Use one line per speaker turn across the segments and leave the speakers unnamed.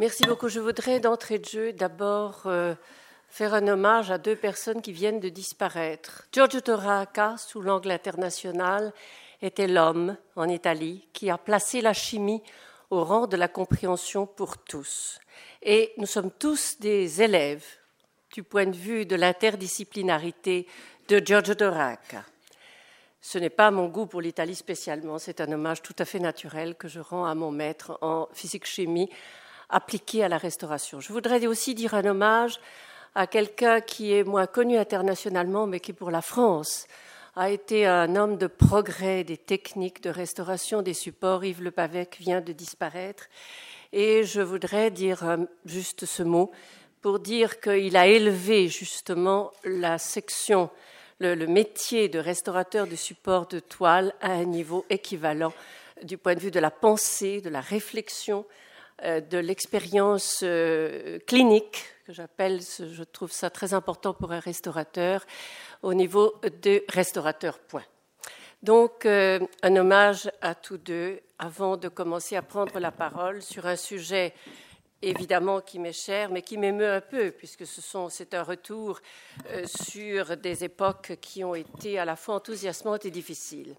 Merci beaucoup. Je voudrais d'entrée de jeu d'abord euh, faire un hommage à deux personnes qui viennent de disparaître. Giorgio Toraca, sous l'angle international, était l'homme en Italie qui a placé la chimie au rang de la compréhension pour tous. Et nous sommes tous des élèves du point de vue de l'interdisciplinarité de Giorgio Toraca. Ce n'est pas mon goût pour l'Italie spécialement, c'est un hommage tout à fait naturel que je rends à mon maître en physique-chimie appliqué à la restauration. Je voudrais aussi dire un hommage à quelqu'un qui est moins connu internationalement, mais qui pour la France a été un homme de progrès des techniques de restauration des supports. Yves Le Pavec vient de disparaître. Et je voudrais dire euh, juste ce mot pour dire qu'il a élevé justement la section, le, le, métier de restaurateur de supports de toile à un niveau équivalent du point de vue de la pensée, de la réflexion, de l'expérience euh, clinique, que j'appelle, je trouve ça très important pour un restaurateur, au niveau de restaurateur point. Donc, euh, un hommage à tous deux avant de commencer à prendre la parole sur un sujet évidemment qui m'est cher, mais qui m'émeut un peu, puisque c'est un retour sur des époques qui ont été à la fois enthousiasmantes et difficiles.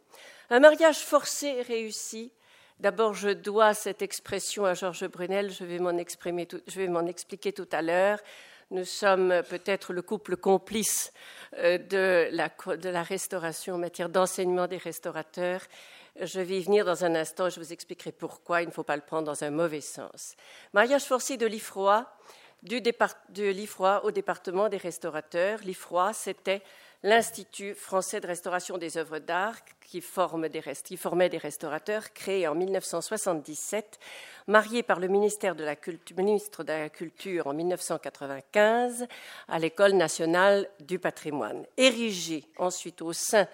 Un mariage forcé réussi D'abord, je dois cette expression à Georges Brunel, je vais m'en expliquer tout à l'heure. Nous sommes peut-être le couple complice euh, de la, restauration en matière d'enseignement des restaurateurs. Je vais y venir dans un instant, je vous expliquerai pourquoi il ne faut pas le prendre dans un mauvais sens. Mariage forcé de l'IFROI, de l'IFROI au département des restaurateurs. L'IFROI, c'était l'Institut français de restauration des œuvres d'art, qui, formait des restaurateurs, créé en 1977, marié par le ministre de la Culture en 1995 à l'École nationale du patrimoine. Érigé ensuite au sein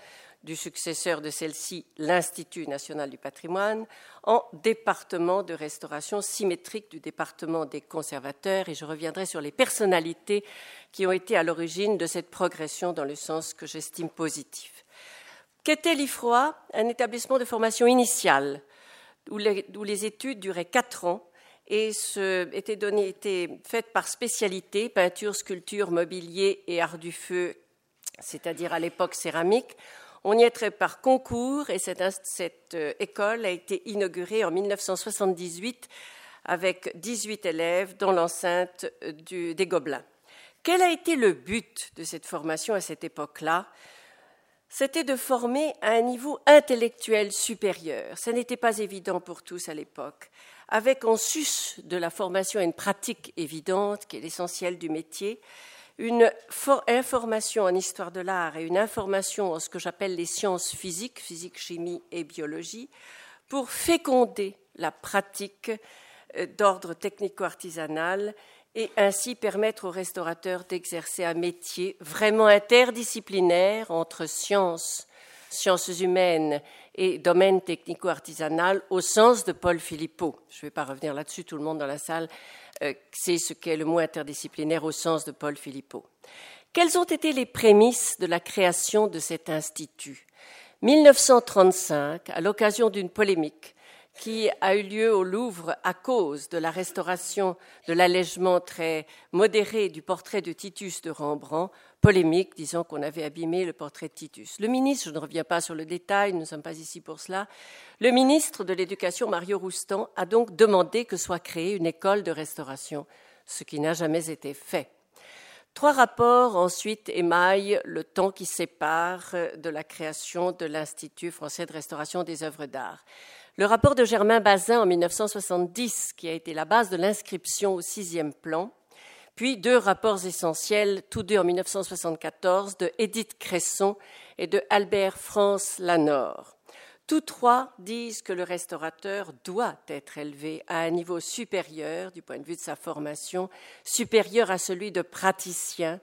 du successeur de celle-ci, l'Institut national du patrimoine, en département de restauration symétrique du département des conservateurs, et je reviendrai sur les personnalités qui ont été à l'origine de cette progression dans le sens que j'estime positif. Qu'était l'IFROA Un établissement de formation initiale, où les, études duraient quatre ans et étaient faites par spécialité, peinture, sculpture, mobilier et art du feu, c'est-à-dire à l'époque céramique. On y était par concours et cette, euh, école a été inaugurée en 1978 avec 18 élèves dans l'enceinte euh, des Gobelins. Quel a été le but de cette formation à cette époque-là? C'était de former à un niveau intellectuel supérieur. Ce n'était pas évident pour tous à l'époque. Avec en sus de la formation une pratique évidente, qui est l'essentiel du métier, une information en histoire de l'art et une information en ce que j'appelle les sciences physiques, physique, chimie et biologie, pour féconder la pratique euh, d'ordre technico-artisanal et ainsi permettre aux restaurateurs d'exercer un métier vraiment interdisciplinaire entre sciences, sciences humaines et domaine technico-artisanal au sens de Paul Philippot. Je ne vais pas revenir là-dessus, tout le monde dans la salle c'est ce qu'est le mot interdisciplinaire au sens de Paul Philippot. Quelles ont été les prémices de la création de cet institut? 1935, à l'occasion d'une polémique qui a eu lieu au Louvre à cause de la restauration de l'allègement très modéré du portrait de Titus de Rembrandt, polémique disant qu'on avait abîmé le portrait de Titus. Le ministre, je ne reviens pas sur le détail, nous ne sommes pas ici pour cela, le ministre de l'Éducation, Mario Roustan, a donc demandé que soit créée une école de restauration, ce qui n'a jamais été fait. Trois rapports ensuite émaillent le temps qui sépare de la création de l'Institut français de restauration des œuvres d'art. Le rapport de Germain Bazin en 1970, qui a été la base de l'inscription au sixième plan, puis deux rapports essentiels, tous deux en 1974, de Édith Cresson et de Albert France Lanor. Tous trois disent que le restaurateur doit être élevé à un niveau supérieur du point de vue de sa formation, supérieur à celui de praticien,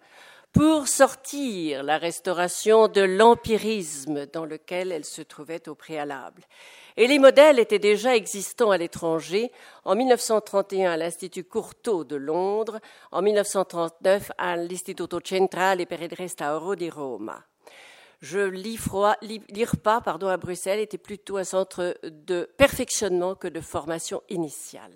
pour sortir la restauration de l'empirisme dans lequel elle se trouvait au préalable. Et les modèles étaient déjà existants à l'étranger, en 1931 à l'Institut Courtauld de Londres, en 1939 à l'Istituto Centrale per il Restauro di Roma. Je l'IRPA pardon, à Bruxelles était plutôt un centre de perfectionnement que de formation initiale.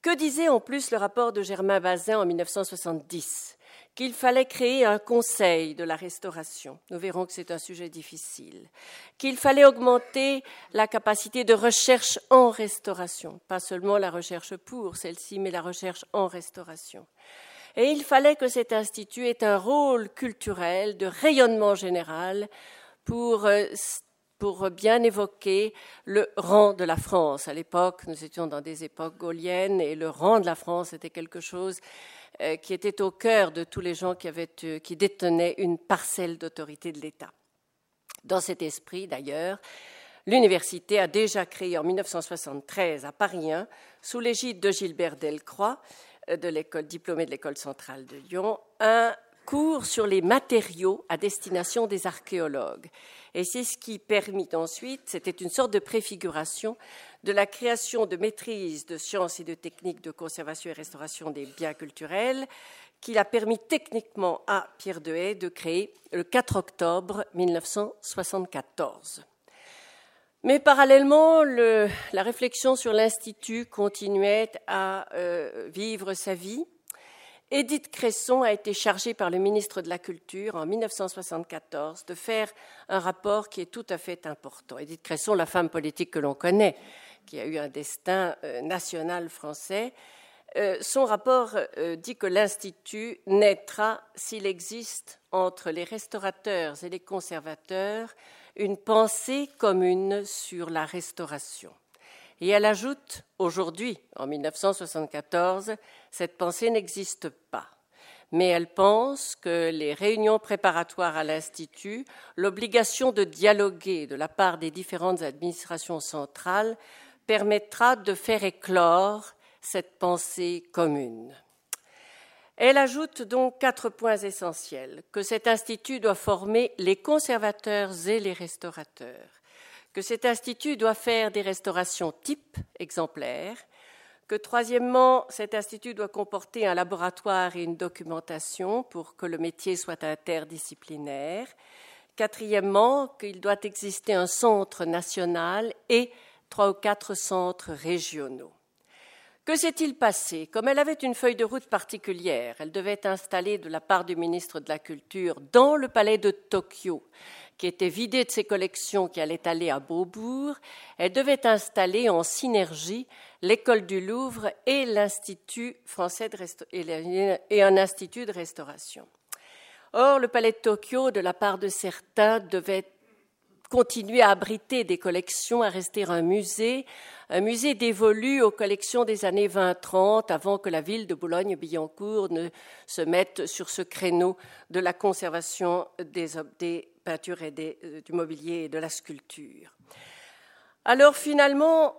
Que disait en plus le rapport de Germain Bazin en 1970 Qu'il fallait créer un conseil de la restauration. Nous verrons que c'est un sujet difficile. Qu'il fallait augmenter la capacité de recherche en restauration, pas seulement la recherche pour celle-ci, mais la recherche en restauration. Et il fallait que cet institut ait un rôle culturel de rayonnement général pour euh, pour bien évoquer le rang de la France. À l'époque, nous étions dans des époques gauliennes et le rang de la France était quelque chose qui était au cœur de tous les gens qui, avaient, euh, qui détenaient une parcelle d'autorité de l'État. Dans cet esprit, d'ailleurs, l'université a déjà créé en 1973 à Paris 1, sous l'égide de Gilbert Delcroix, euh, de l'école diplômé de l'école centrale de Lyon, un cours sur les matériaux à destination des archéologues. Et c'est ce qui permit ensuite, c'était une sorte de préfiguration de la création de maîtrise de sciences et de techniques de conservation et restauration des biens culturels, qui a permis techniquement à Pierre Dehaye de créer le 4 octobre 1974. Mais parallèlement, la réflexion sur l'Institut continuait à euh, vivre sa vie. Édith Cresson a été chargée par le ministre de la Culture en 1974 de faire un rapport qui est tout à fait important. Édith Cresson, la femme politique que l'on connaît, qui a eu un destin euh, national français, euh, son rapport euh, dit que l'Institut naîtra s'il existe entre les restaurateurs et les conservateurs une pensée commune sur la restauration. Et elle ajoute aujourd'hui, en 1974, cette pensée n'existe pas. Mais elle pense que les réunions préparatoires à l'Institut, l'obligation de dialoguer de la part des différentes administrations centrales permettra de faire éclore cette pensée commune. Elle ajoute donc quatre points essentiels que cet institut doit former les conservateurs et les restaurateurs, que cet institut doit faire des restaurations types exemplaires, que troisièmement, cet institut doit comporter un laboratoire et une documentation pour que le métier soit interdisciplinaire, quatrièmement, qu'il doit exister un centre national et trois ou quatre centres régionaux. Que s'est-il passé? Comme elle avait une feuille de route particulière, elle devait installer de la part du ministre de la Culture dans le palais de Tokyo qui était vidée de ses collections, qui allait aller à Beaubourg, elle devait installer en synergie l'école du Louvre et l'Institut français de et un institut de restauration. Or, le palais de Tokyo, de la part de certains, devait continuer à abriter des collections, à rester un musée, un musée dévolu aux collections des années 20-30, avant que la ville de Boulogne-Billancourt ne se mette sur ce créneau de la conservation des, des peintures et euh, du mobilier et de la sculpture. Alors finalement,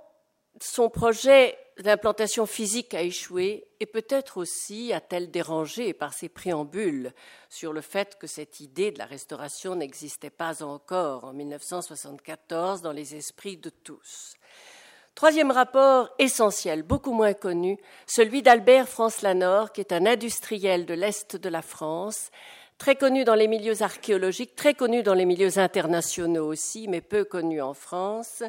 son projet d'implantation physique a échoué et peut-être aussi a-t-elle dérangé par ses préambules sur le fait que cette idée de la restauration n'existait pas encore en 1974 dans les esprits de tous. Troisième rapport essentiel, beaucoup moins connu, celui d'Albert France Lanor, qui est un industriel de l'Est de la France, très connu dans les milieux archéologiques, très connu dans les milieux internationaux aussi, mais peu connu en France.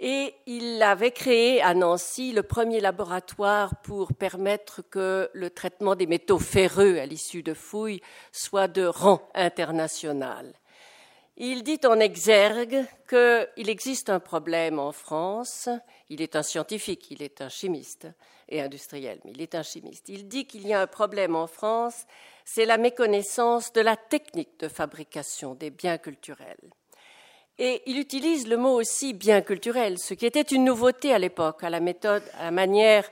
Et il avait créé à Nancy le premier laboratoire pour permettre que le traitement des métaux ferreux à l'issue de fouilles soit de rang international. Il dit en exergue qu'il existe un problème en France. Il est un scientifique, il est un chimiste et industriel, mais il est un chimiste. Il dit qu'il y a un problème en France c'est la méconnaissance de la technique de fabrication des biens culturels. Et il utilise le mot aussi bien culturel, ce qui était une nouveauté à l'époque, à la méthode, à la manière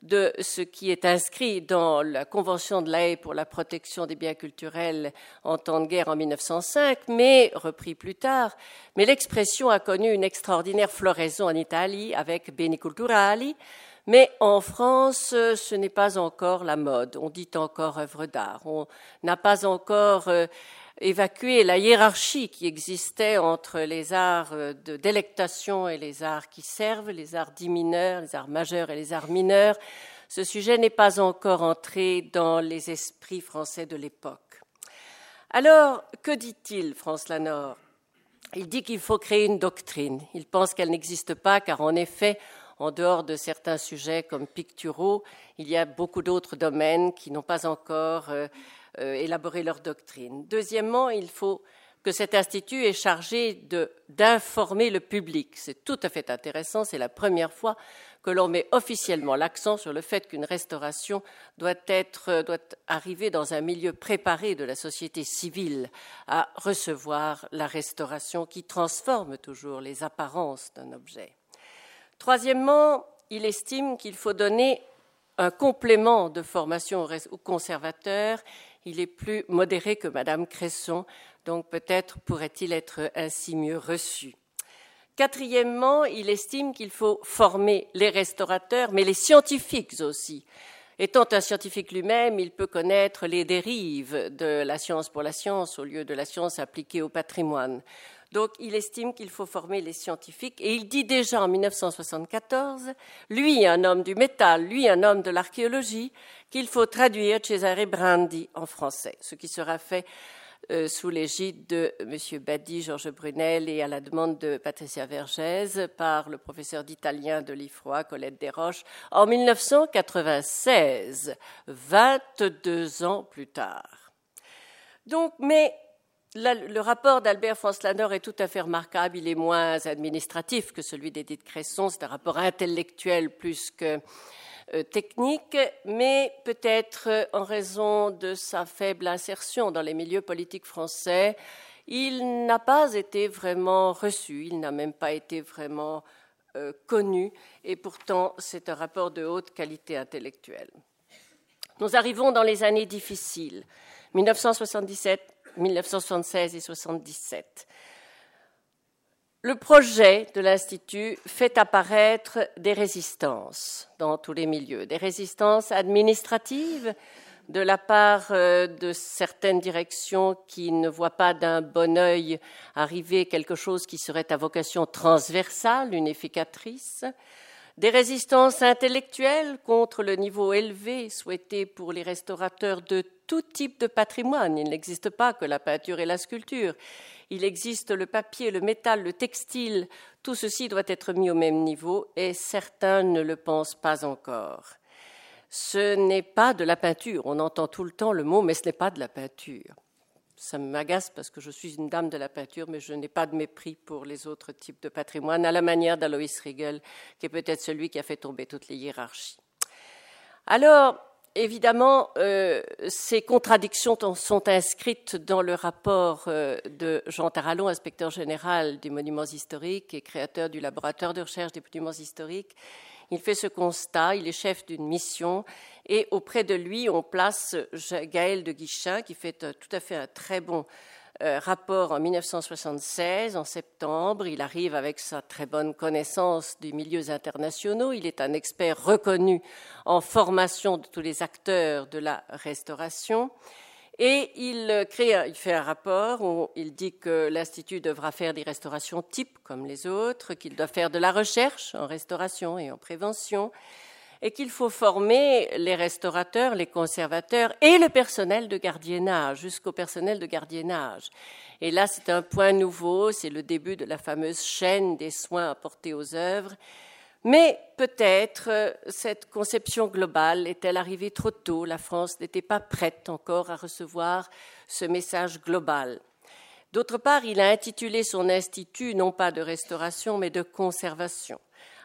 de ce qui est inscrit dans la Convention de l'AE pour la protection des biens culturels en temps de guerre en 1905, mais repris plus tard. Mais l'expression a connu une extraordinaire floraison en Italie avec Beni Culturali, mais en France, ce n'est pas encore la mode. On dit encore œuvre d'art. On n'a pas encore évacué la hiérarchie qui existait entre les arts euh, de délectation et les arts qui servent, les arts dits mineurs, les arts majeurs et les arts mineurs. Ce sujet n'est pas encore entré dans les esprits français de l'époque. Alors, que dit-il, France Lanor? Il dit qu'il faut créer une doctrine. Il pense qu'elle n'existe pas car, en effet, En dehors de certains sujets comme picturaux, il y a beaucoup d'autres domaines qui n'ont pas encore euh, euh, élaboré leur doctrine. Deuxièmement, il faut que cet institut est chargé d'informer le public. C'est tout à fait intéressant, c'est la première fois que l'on met officiellement l'accent sur le fait qu'une restauration doit, être, doit arriver dans un milieu préparé de la société civile à recevoir la restauration qui transforme toujours les apparences d'un objet. Troisièmement, il estime qu'il faut donner un complément de formation aux conservateurs. Il est plus modéré que Madame Cresson, donc peut-être pourrait-il être ainsi mieux reçu. Quatrièmement, il estime qu'il faut former les restaurateurs, mais les scientifiques aussi. Étant un scientifique lui-même, il peut connaître les dérives de la science pour la science au lieu de la science appliquée au patrimoine. Donc, il estime qu'il faut former les scientifiques et il dit déjà en 1974, lui, un homme du métal, lui, un homme de l'archéologie, qu'il faut traduire Cesare Brandi en français, ce qui sera fait euh, sous l'égide de M. Badi, Georges Brunel et à la demande de Patricia Vergès par le professeur d'italien de l'IFROA, Colette Desroches, en 1996, 22 ans plus tard. Donc, mais le rapport d'Albert Franz-Lanner est tout à fait remarquable. Il est moins administratif que celui d'Edith Cresson. C'est un rapport intellectuel plus que euh, technique, mais peut-être euh, en raison de sa faible insertion dans les milieux politiques français, il n'a pas été vraiment reçu, il n'a même pas été vraiment euh, connu, et pourtant c'est un rapport de haute qualité intellectuelle. Nous arrivons dans les années difficiles, 1977, 1976 et 1977 le projet de l'Institut fait apparaître des résistances dans tous les milieux, des résistances administratives de la part euh, de certaines directions qui ne voient pas d'un bon œil arriver quelque chose qui serait à vocation transversale, unificatrice, des résistances intellectuelles contre le niveau élevé souhaité pour les restaurateurs de tout type de patrimoine. Il n'existe pas que la peinture et la sculpture. Il existe le papier, le métal, le textile. Tout ceci doit être mis au même niveau et certains ne le pensent pas encore. Ce n'est pas de la peinture. On entend tout le temps le mot, mais ce n'est pas de la peinture. Ça m'agace parce que je suis une dame de la peinture, mais je n'ai pas de mépris pour les autres types de patrimoine, à la manière d'Alois Riegel, qui est peut-être celui qui a fait tomber toutes les hiérarchies. Alors, Évidemment, euh, ces contradictions sont inscrites dans le rapport euh, de Jean Tarallon, inspecteur général des monuments historiques et créateur du laboratoire de recherche des monuments historiques. Il fait ce constat, il est chef d'une mission et auprès de lui, on place Gaël de Guichin qui fait tout à fait un très bon euh, rapport en 1976, en septembre. Il arrive avec sa très bonne connaissance des milieux internationaux. Il est un expert reconnu en formation de tous les acteurs de la restauration. Et il, il fait un rapport où il dit que l'Institut devra faire des restaurations types comme les autres, qu'il doit faire de la recherche en restauration et en prévention, et qu'il faut former les restaurateurs, les conservateurs et le personnel de gardiennage, jusqu'au personnel de gardiennage. Et là, c'est un point nouveau, c'est le début de la fameuse chaîne des soins apportés aux œuvres. Mais peut-être euh, cette conception globale est-elle arrivée trop tôt? La France n'était pas prête encore à recevoir ce message global. D'autre part, il a intitulé son institut non pas de restauration, mais de conservation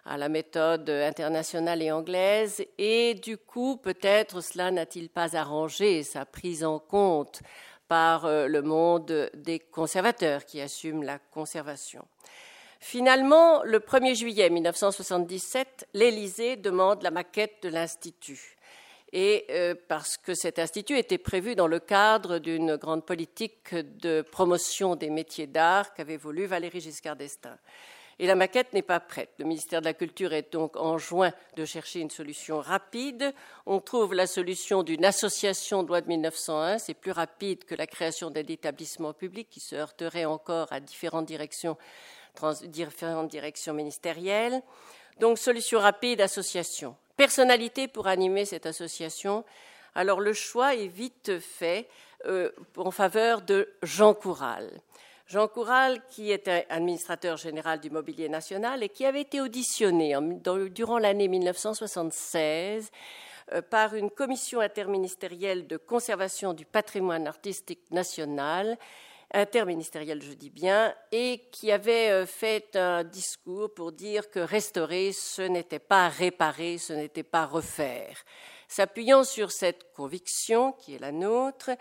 à la méthode internationale et anglaise, et du coup, peut-être cela n'a-t-il pas arrangé sa prise en compte par euh, le monde des conservateurs qui assument la conservation. Finalement, le 1er juillet 1977, l'Élysée demande la maquette de l'Institut. Et euh, parce que cet institut était prévu dans le cadre d'une grande politique de promotion des métiers d'art qu'avait voulu Valéry Giscard d'Estaing. Et la maquette n'est pas prête. Le ministère de la Culture est donc enjoint de chercher une solution rapide. On trouve la solution d'une association de loi de 1901. C'est plus rapide que la création d'un établissement public qui se heurterait encore à différentes directions, ministérielles. Donc, solution rapide, association. Personnalité pour animer cette association. Alors, le choix est vite fait euh, en faveur de Jean Coural. Jean Coural, qui était administrateur général du Mobilier National et qui avait été auditionné durant l'année 1976 euh, par une commission interministérielle de conservation du patrimoine artistique national, interministérielle je dis bien, et qui avait euh, fait un discours pour dire que restaurer, ce n'était pas réparer, ce n'était pas refaire. S'appuyant sur cette conviction qui est la nôtre,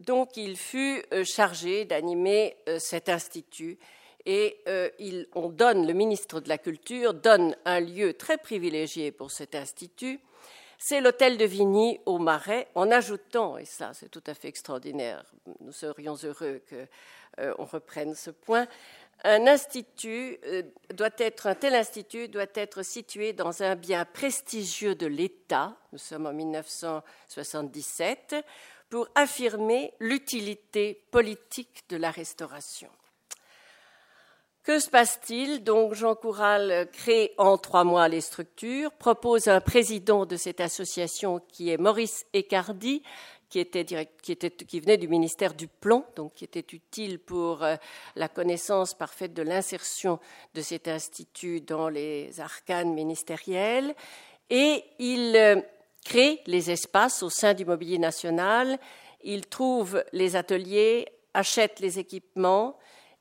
donc il fut euh, chargé d'animer euh, cet institut et euh, on donne, le ministre de la Culture donne un lieu très privilégié pour cet institut. C'est l'hôtel de Vigny au Marais, en ajoutant, et ça c'est tout à fait extraordinaire, nous serions heureux qu'on reprenne ce point, un institut doit être, un tel institut doit être situé dans un bien prestigieux de l'État, nous sommes en 1977, pour affirmer l'utilité politique de la restauration. Que se passe-t-il? Donc Jean Coural crée en trois mois les structures, propose un président de cette association qui est Maurice Ecardi, qui, était qui, venait du ministère du Plan, donc qui était utile pour euh, la connaissance parfaite de l'insertion de cet institut dans les arcanes ministériels. Et il euh, crée les espaces au sein du mobilier national, il trouve les ateliers, achète les équipements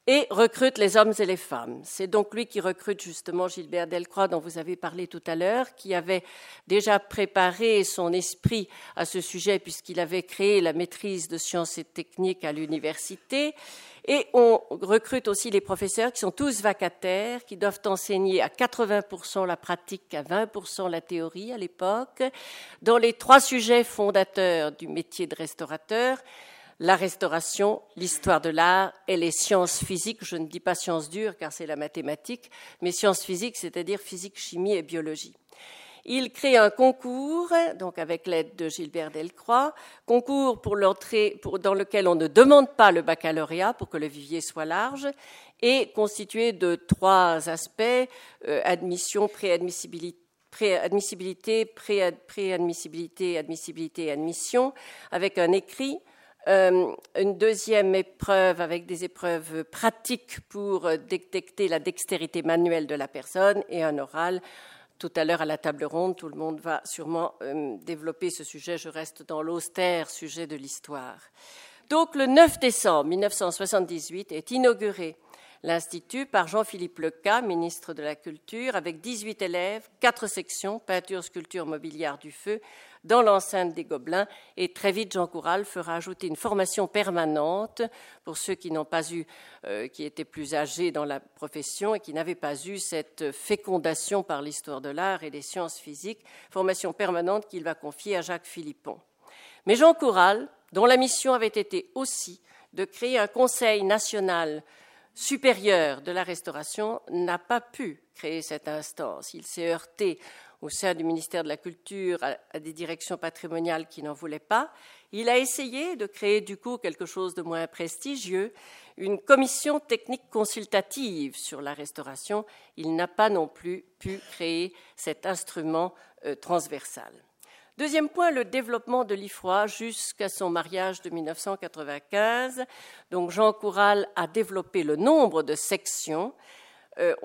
et recrute les hommes et les femmes. C'est donc lui qui recrute justement Gilbert Delcroix dont vous avez parlé tout à l'heure, qui avait déjà préparé son esprit à ce sujet puisqu'il avait créé la maîtrise de sciences et techniques à l'université et on recrute aussi les professeurs qui sont tous vacataires, qui doivent enseigner à 80% la pratique, à 20% la théorie à l'époque, dans les trois sujets fondateurs du métier de restaurateur, la restauration, l'histoire de l'art et les sciences physiques. Je ne dis pas sciences dures car c'est la mathématique, mais sciences physiques, c'est-à-dire physique, chimie et biologie. Il crée un concours, donc avec l'aide de Gilbert Delcroix, concours pour l'entrée, dans lequel on ne demande pas le baccalauréat pour que le vivier soit large, et constitué de trois aspects euh, admission, préadmissibilité préadmissibilité, préadmissibilité, admissibilité admission, avec un écrit, euh, une deuxième épreuve avec des épreuves pratiques pour détecter la dextérité manuelle de la personne et un oral tout à l'heure à la table ronde, tout le monde va sûrement euh, développer ce sujet. Je reste dans l'austère sujet de l'histoire. Donc, le 9 décembre 1978 est inauguré l'Institut par Jean-Philippe Leca, ministre de la Culture, avec 18 élèves, quatre sections, peinture, sculpture, mobiliard du feu, dans l'enceinte des Gobelins. Et très vite, Jean Coural fera ajouter une formation permanente pour ceux qui n'ont pas eu, euh, qui étaient plus âgés dans la profession et qui n'avaient pas eu cette fécondation par l'histoire de l'art et des sciences physiques, formation permanente qu'il va confier à Jacques Philippon. Mais Jean Coural, dont la mission avait été aussi de créer un conseil national supérieur de la restauration, n'a pas pu créer cette instance. Il s'est heurté au sein du ministère de la Culture à, des directions patrimoniales qui n'en voulaient pas. Il a essayé de créer du coup quelque chose de moins prestigieux, une commission technique consultative sur la restauration. Il n'a pas non plus pu créer cet instrument euh, transversal. Deuxième point, le développement de l'IFROI jusqu'à son mariage de 1995. Donc Jean Coural a développé le nombre de sections euh,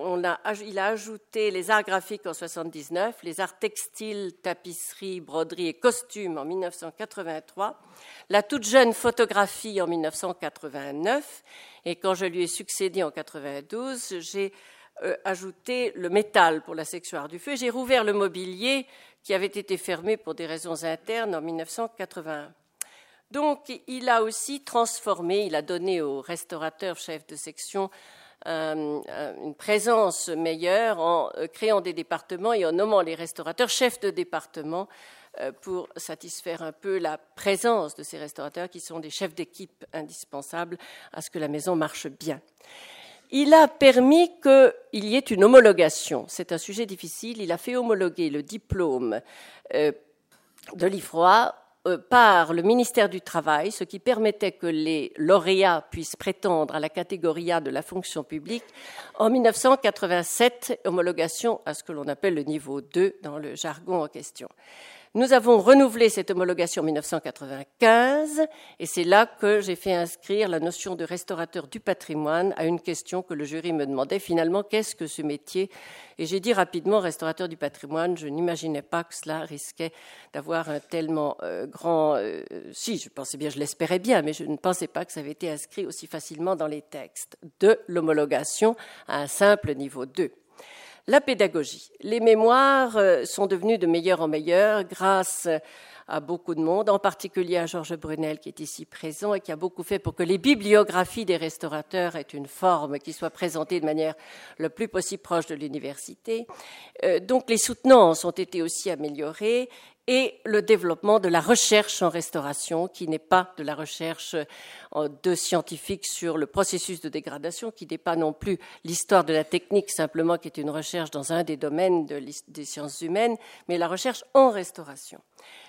il a ajouté les arts graphiques en 79, les arts textiles, tapisserie, broderie et costumes en 1983, la toute jeune photographie en 1989, et quand je lui ai succédé en 92, j'ai euh, ajouté le métal pour la section art du feu. J'ai rouvert le mobilier qui avait été fermé pour des raisons internes en 1981. Donc, il a aussi transformé, il a donné aux restaurateurs chefs de section euh, une présence meilleure en euh, créant des départements et en nommant les restaurateurs chefs de département euh, pour satisfaire un peu la présence de ces restaurateurs qui sont des chefs d'équipe indispensables à ce que la maison marche bien. Il a permis qu'il y ait une homologation. C'est un sujet difficile. Il a fait homologuer le diplôme de l'IFROA euh, par le ministère du Travail, ce qui permettait que les lauréats puissent prétendre à la catégorie A de la fonction publique. En 1987, homologation à ce que l'on appelle le niveau 2 dans le jargon en question. Nous avons renouvelé cette homologation en 1995 et c'est là que j'ai fait inscrire la notion de restaurateur du patrimoine à une question que le jury me demandait finalement qu'est-ce que ce métier? Et j'ai dit rapidement restaurateur du patrimoine. Je n'imaginais pas que cela risquait d'avoir un tellement euh, grand. Euh, si, je pensais bien, je l'espérais bien, mais je ne pensais pas que ça avait été inscrit aussi facilement dans les textes de l'homologation à un simple niveau 2. La pédagogie. Les mémoires euh, sont devenues de meilleur en meilleur grâce à beaucoup de monde, en particulier à Georges Brunel qui est ici présent et qui a beaucoup fait pour que les bibliographies des restaurateurs aient une forme qui soit présentée de manière le plus possible proche de l'université. Euh, donc les soutenances ont été aussi améliorées et le développement de la recherche en restauration, qui n'est pas de la recherche euh, de scientifiques sur le processus de dégradation, qui n'est pas non plus l'histoire de la technique simplement, qui est une recherche dans un des domaines des sciences humaines, mais la recherche en restauration.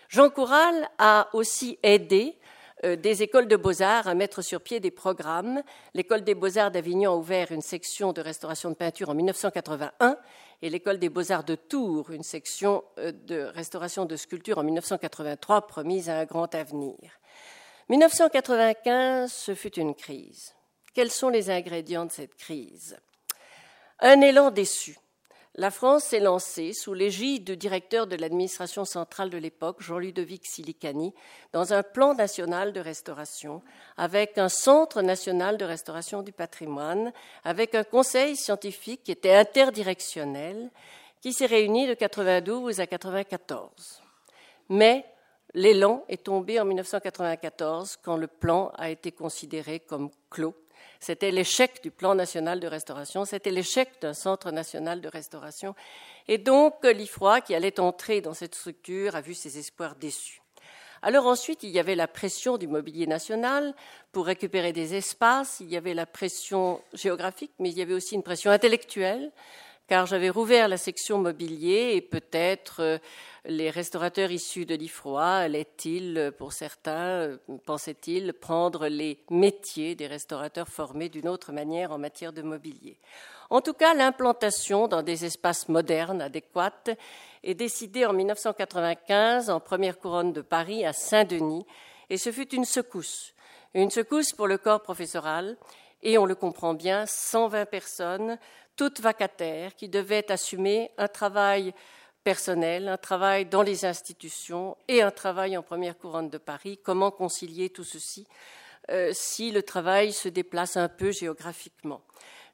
Jean Coural a aussi aidé euh, des écoles de beaux-arts à mettre sur pied des programmes. L'école des beaux-arts d'Avignon a ouvert une section de restauration de peinture en 1981 et l'école des beaux-arts de Tours une section euh, de restauration de sculpture en 1983 promise à un grand avenir. 1995, ce fut une crise. Quels sont les ingrédients de cette crise? Un élan déçu la France s'est lancée, sous l'égide du directeur de l'administration centrale de l'époque, Jean-Ludovic Silicani, dans un plan national de restauration, avec un centre national de restauration du patrimoine, avec un conseil scientifique qui était interdirectionnel, qui s'est réuni de 92 à 94. Mais l'élan est tombé en 1994 quand le plan a été considéré comme clos c'était l'échec du plan national de restauration, c'était l'échec d'un centre national de restauration. Et donc, l'IFROI, qui allait entrer dans cette structure, a vu ses espoirs déçus. Alors ensuite, il y avait la pression du mobilier national pour récupérer des espaces, il y avait la pression géographique, mais il y avait aussi une pression intellectuelle car j'avais rouvert la section mobilier et peut-être euh, les restaurateurs issus de l'IFROI allaient-ils, pour certains, euh, pensaient-ils, prendre les métiers des restaurateurs formés d'une autre manière en matière de mobilier. En tout cas, l'implantation dans des espaces modernes adéquats est décidée en 1995 en première couronne de Paris à Saint-Denis et ce fut une secousse. Une secousse pour le corps professoral et on le comprend bien, 120 personnes toutes vacataires, qui devaient assumer un travail personnel, un travail dans les institutions et un travail en première couronne de Paris. Comment concilier tout ceci euh, si le travail se déplace un peu géographiquement?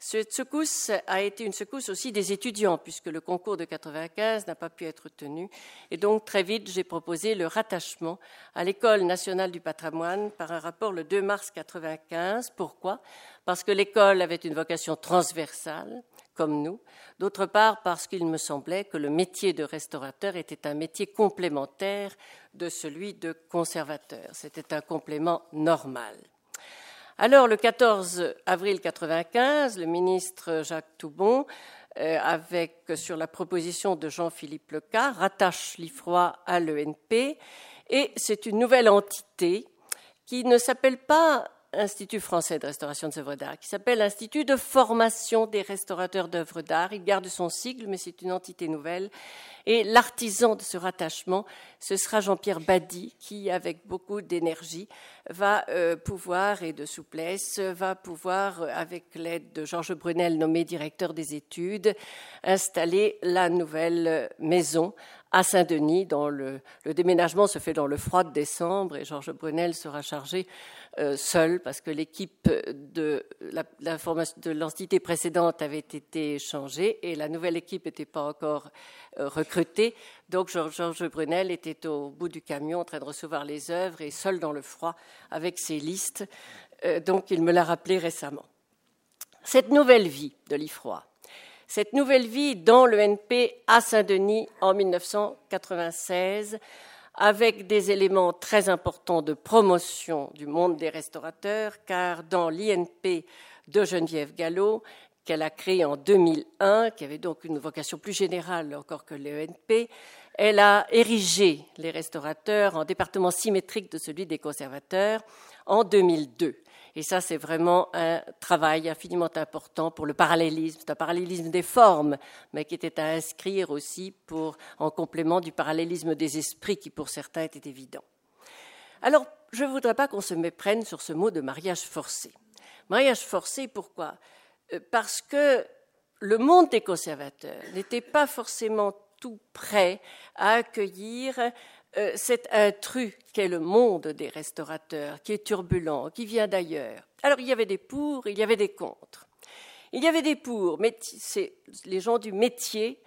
Cette secousse a été une secousse aussi des étudiants, puisque le concours de 95 n'a pas pu être tenu. Et donc, très vite, j'ai proposé le rattachement à l'École nationale du patrimoine par un rapport le 2 mars 95. Pourquoi? Parce que l'école avait une vocation transversale, comme nous. D'autre part, parce qu'il me semblait que le métier de restaurateur était un métier complémentaire de celui de conservateur. C'était un complément normal. Alors, le 14 avril 1995, le ministre Jacques Toubon, euh, avec, sur la proposition de Jean-Philippe Leca, rattache l'IFROI à l'ENP, et c'est une nouvelle entité qui ne s'appelle pas Institut français de restauration des œuvres d'art, qui s'appelle Institut de formation des restaurateurs d'œuvres d'art. Il garde son sigle, mais c'est une entité nouvelle. Et l'artisan de ce rattachement, ce sera Jean-Pierre Badi, qui, avec beaucoup d'énergie, va euh, pouvoir, et de souplesse, va pouvoir, avec l'aide de Georges Brunel, nommé directeur des études, installer la nouvelle maison à Saint-Denis. le, déménagement se fait dans le froid de décembre et Georges Brunel sera chargé euh, seul parce que l'équipe de l'entité précédente avait été changée et la nouvelle équipe n'était pas encore euh, recrutée. Donc Georges Brunel était au bout du camion en train de recevoir les œuvres et seul dans le froid avec ses listes. Euh, donc il me l'a rappelé récemment. Cette nouvelle vie de l'IFROI, cette nouvelle vie dans le NP à Saint-Denis en 1996 avec des éléments très importants de promotion du monde des restaurateurs, car dans l'INP de Geneviève Gallo, qu'elle a créé en 2001, qui avait donc une vocation plus générale encore que l'ENP, elle a érigé les restaurateurs en département symétrique de celui des conservateurs en 2002. Et ça, c'est vraiment un travail infiniment important pour le parallélisme. C'est un parallélisme des formes, mais qui était à inscrire aussi pour, en complément du parallélisme des esprits qui, pour certains, était évident. Alors, je ne voudrais pas qu'on se méprenne sur ce mot de mariage forcé. Mariage forcé, pourquoi? Parce que le monde des conservateurs n'était pas forcément tout prêt à accueillir euh, cet intrus qu'est le monde des restaurateurs, qui est turbulent, qui vient d'ailleurs. Alors il y avait des pour, il y avait des contre. Il y avait des pour, mais les gens du métier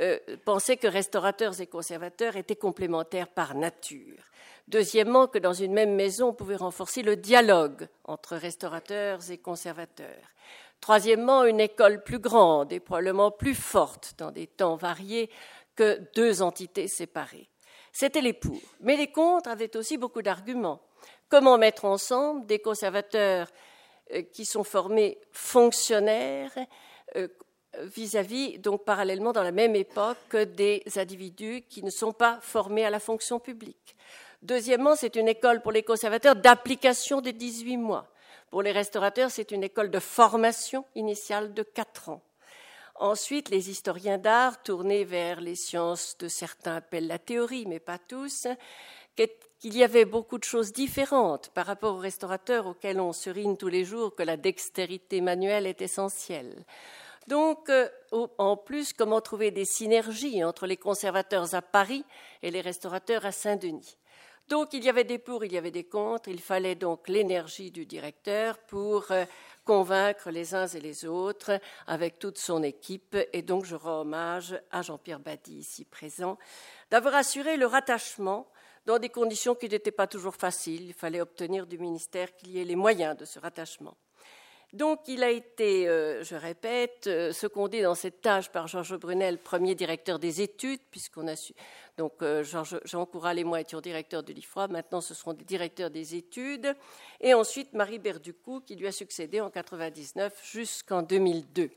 euh, pensaient que restaurateurs et conservateurs étaient complémentaires par nature. Deuxièmement, que dans une même maison, on pouvait renforcer le dialogue entre restaurateurs et conservateurs. Troisièmement, une école plus grande et probablement plus forte dans des temps variés que deux entités séparées. C'était les pour. Mais les contre avaient aussi beaucoup d'arguments. Comment mettre ensemble des conservateurs euh, qui sont formés fonctionnaires euh, vis-à-vis, donc parallèlement dans la même époque, que des individus qui ne sont pas formés à la fonction publique? Deuxièmement, c'est une école pour les conservateurs d'application de 18 mois. Pour les restaurateurs, c'est une école de formation initiale de 4 ans. Ensuite, les historiens d'art, tournés vers les sciences que certains appellent la théorie, mais pas tous, qu'il y avait beaucoup de choses différentes par rapport aux restaurateurs auxquels on serine tous les jours, que la dextérité manuelle est essentielle. Donc, euh, en plus, comment trouver des synergies entre les conservateurs à Paris et les restaurateurs à Saint-Denis? Donc il y avait des pour, il y avait des contre, il fallait donc l'énergie du directeur pour euh, convaincre les uns et les autres avec toute son équipe. Et donc je rends hommage à Jean-Pierre Badi, ici présent, d'avoir assuré le rattachement dans des conditions qui n'étaient pas toujours faciles. Il fallait obtenir du ministère qu'il y ait les moyens de ce rattachement. Donc, il a été, euh, je répète, euh, secondé dans cette tâche par Georges Brunel, premier directeur des études, puisqu'on a su. Donc, euh, Jean Coural et moi étions directeurs de l'IFRA. Maintenant, ce seront des directeurs des études. Et ensuite, Marie Berducou, qui lui a succédé en 99 jusqu'en 2002.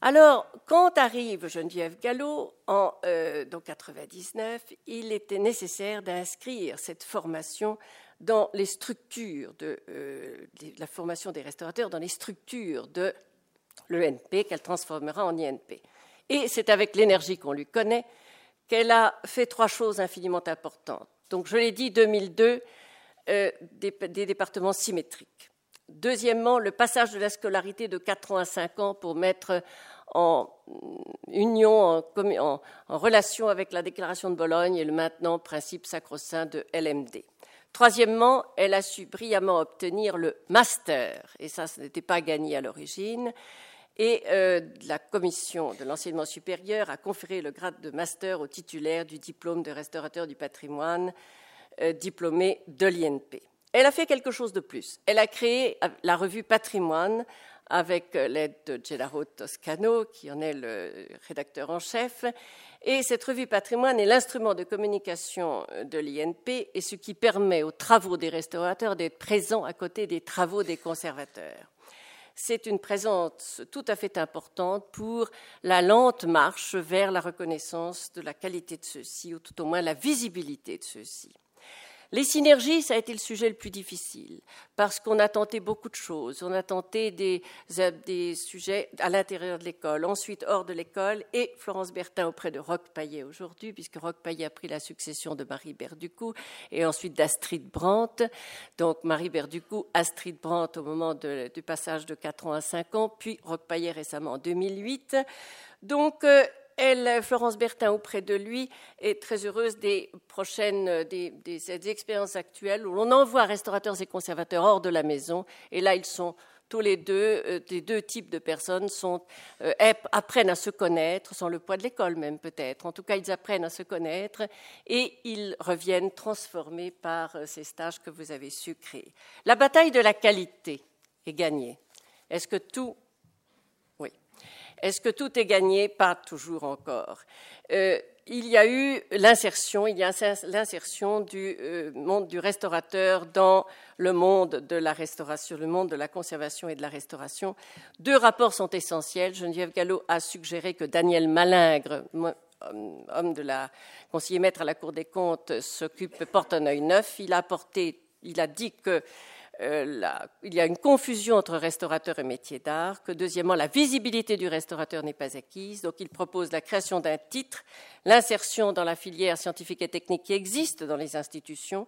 Alors, quand arrive Geneviève Gallo en 1999, il était nécessaire d'inscrire cette formation dans les structures euh, de, la formation des restaurateurs, dans les structures de l'ENP qu'elle transformera en INP. Et c'est avec l'énergie qu'on lui connaît qu'elle a fait trois choses infiniment importantes. Donc, je l'ai dit, 2002, euh, des, départements symétriques. Deuxièmement, le passage de la scolarité de 4 ans à 5 ans pour mettre en union, en, en relation avec la déclaration de Bologne et le maintenant principe sacro-saint de LMD. Troisièmement, elle a su brillamment obtenir le master, et ça, ce n'était pas gagné à l'origine. Et euh, la commission de l'enseignement supérieur a conféré le grade de master au titulaire du diplôme de restaurateur du patrimoine, euh, diplômé de l'INP. Elle a fait quelque chose de plus. Elle a créé la revue Patrimoine avec l'aide de Gennaro Toscano, qui en est le rédacteur en chef, et cette revue patrimoine est l'instrument de communication de l'INP et ce qui permet aux travaux des restaurateurs d'être présents à côté des travaux des conservateurs. C'est une présence tout à fait importante pour la lente marche vers la reconnaissance de la qualité de ceux-ci, ou tout au moins la visibilité de ceux-ci. Les synergies, ça a été le sujet le plus difficile, parce qu'on a tenté beaucoup de choses. On a tenté des, sujets à l'intérieur de l'école, ensuite hors de l'école, et Florence Bertin auprès de Roch Paillet aujourd'hui, puisque Roch Paillet a pris la succession de Marie Berducou, et ensuite d'Astrid Brandt. Donc Marie Berducou, Astrid Brandt au moment du passage de 4 ans à 5 ans, puis Roch Paillet récemment en 2008. Donc, euh, elle, Florence Bertin, auprès de lui, est très heureuse des prochaines des, expériences actuelles où l'on envoie restaurateurs et conservateurs hors de la maison. Et là, ils sont tous les deux, euh, des deux types de personnes sont, euh, apprennent à se connaître, sans le poids de l'école même peut-être. En tout cas, ils apprennent à se connaître et ils reviennent transformés par euh, ces stages que vous avez su créer. La bataille de la qualité est gagnée. Est-ce que tout est-ce que tout est gagné? Pas toujours encore. Euh, il y a eu l'insertion, il y a l'insertion du euh, monde du restaurateur dans le monde de la restauration, le monde de la conservation et de la restauration. Deux rapports sont essentiels. Geneviève Gallo a suggéré que Daniel Malingre, homme de la conseiller maître à la Cour des comptes, s'occupe porte un œil neuf. Il a il a dit que euh, il y a une confusion entre restaurateur et métier d'art, que deuxièmement, la visibilité du restaurateur n'est pas acquise. Donc, il propose la création d'un titre, l'insertion dans la filière scientifique et technique qui existe dans les institutions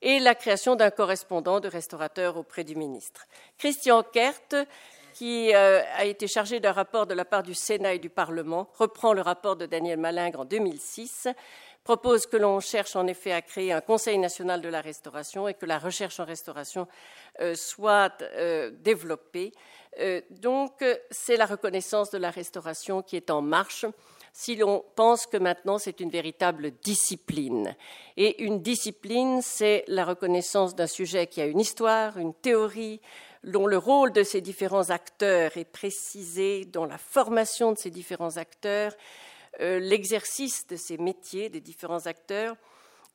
et la création d'un correspondant de restaurateur auprès du ministre. Christian Kert, qui euh, a été chargé d'un rapport de la part du Sénat et du Parlement, reprend le rapport de Daniel Malingre en 2006 propose que l'on cherche en effet à créer un Conseil national de la restauration et que la recherche en restauration euh, soit euh, développée. Euh, donc, c'est la reconnaissance de la restauration qui est en marche si l'on pense que maintenant c'est une véritable discipline. Et une discipline, c'est la reconnaissance d'un sujet qui a une histoire, une théorie, dont le rôle de ces différents acteurs est précisé, dont la formation de ces différents acteurs l'exercice de ces métiers des différents acteurs,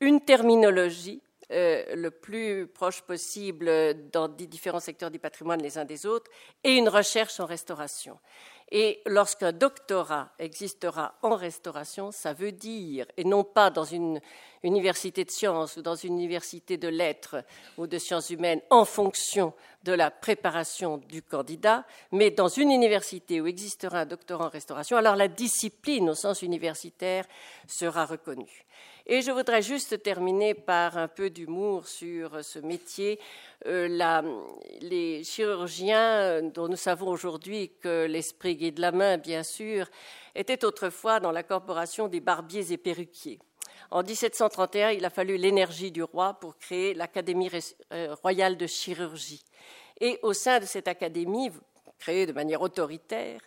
une terminologie euh, le plus proche possible dans les différents secteurs du patrimoine les uns des autres, et une recherche en restauration. Et lorsqu'un doctorat existera en restauration, ça veut dire, et non pas dans une université de sciences ou dans une université de lettres ou de sciences humaines en fonction de la préparation du candidat, mais dans une université où existera un doctorat en restauration, alors la discipline au sens universitaire sera reconnue. Et je voudrais juste terminer par un peu d'humour sur ce métier. Euh, les chirurgiens, euh, dont nous savons aujourd'hui que l'esprit guide la main, bien sûr, étaient autrefois dans la corporation des barbiers et perruquiers. En 1731, il a fallu l'énergie du roi pour créer l'Académie euh, royale de chirurgie. Et au sein de cette académie, créée de manière autoritaire,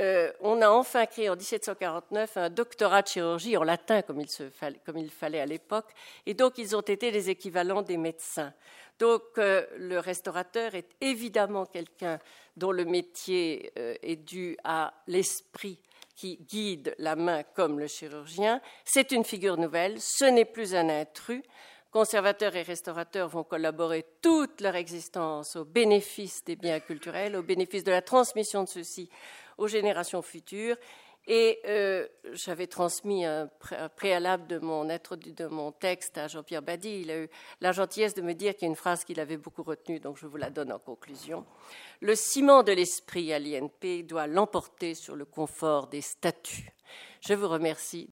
euh, on a enfin créé en 1749 un doctorat de chirurgie en latin, comme il, fallait à l'époque, et donc ils ont été les équivalents des médecins. Donc euh, le restaurateur est évidemment quelqu'un dont le métier euh, est dû à l'esprit qui guide la main comme le chirurgien. C'est une figure nouvelle, ce n'est plus un intrus. Conservateurs et restaurateurs vont collaborer toute leur existence au bénéfice des biens culturels, au bénéfice de la transmission de ceux-ci aux générations futures. Et euh, j'avais transmis un, préalable de mon, de mon texte à Jean-Pierre Badi. Il a eu la gentillesse de me dire qu'il y a une phrase qu'il avait beaucoup retenue, donc je vous la donne en conclusion. Le ciment de l'esprit à l'INP doit l'emporter sur le confort des statuts. Je vous remercie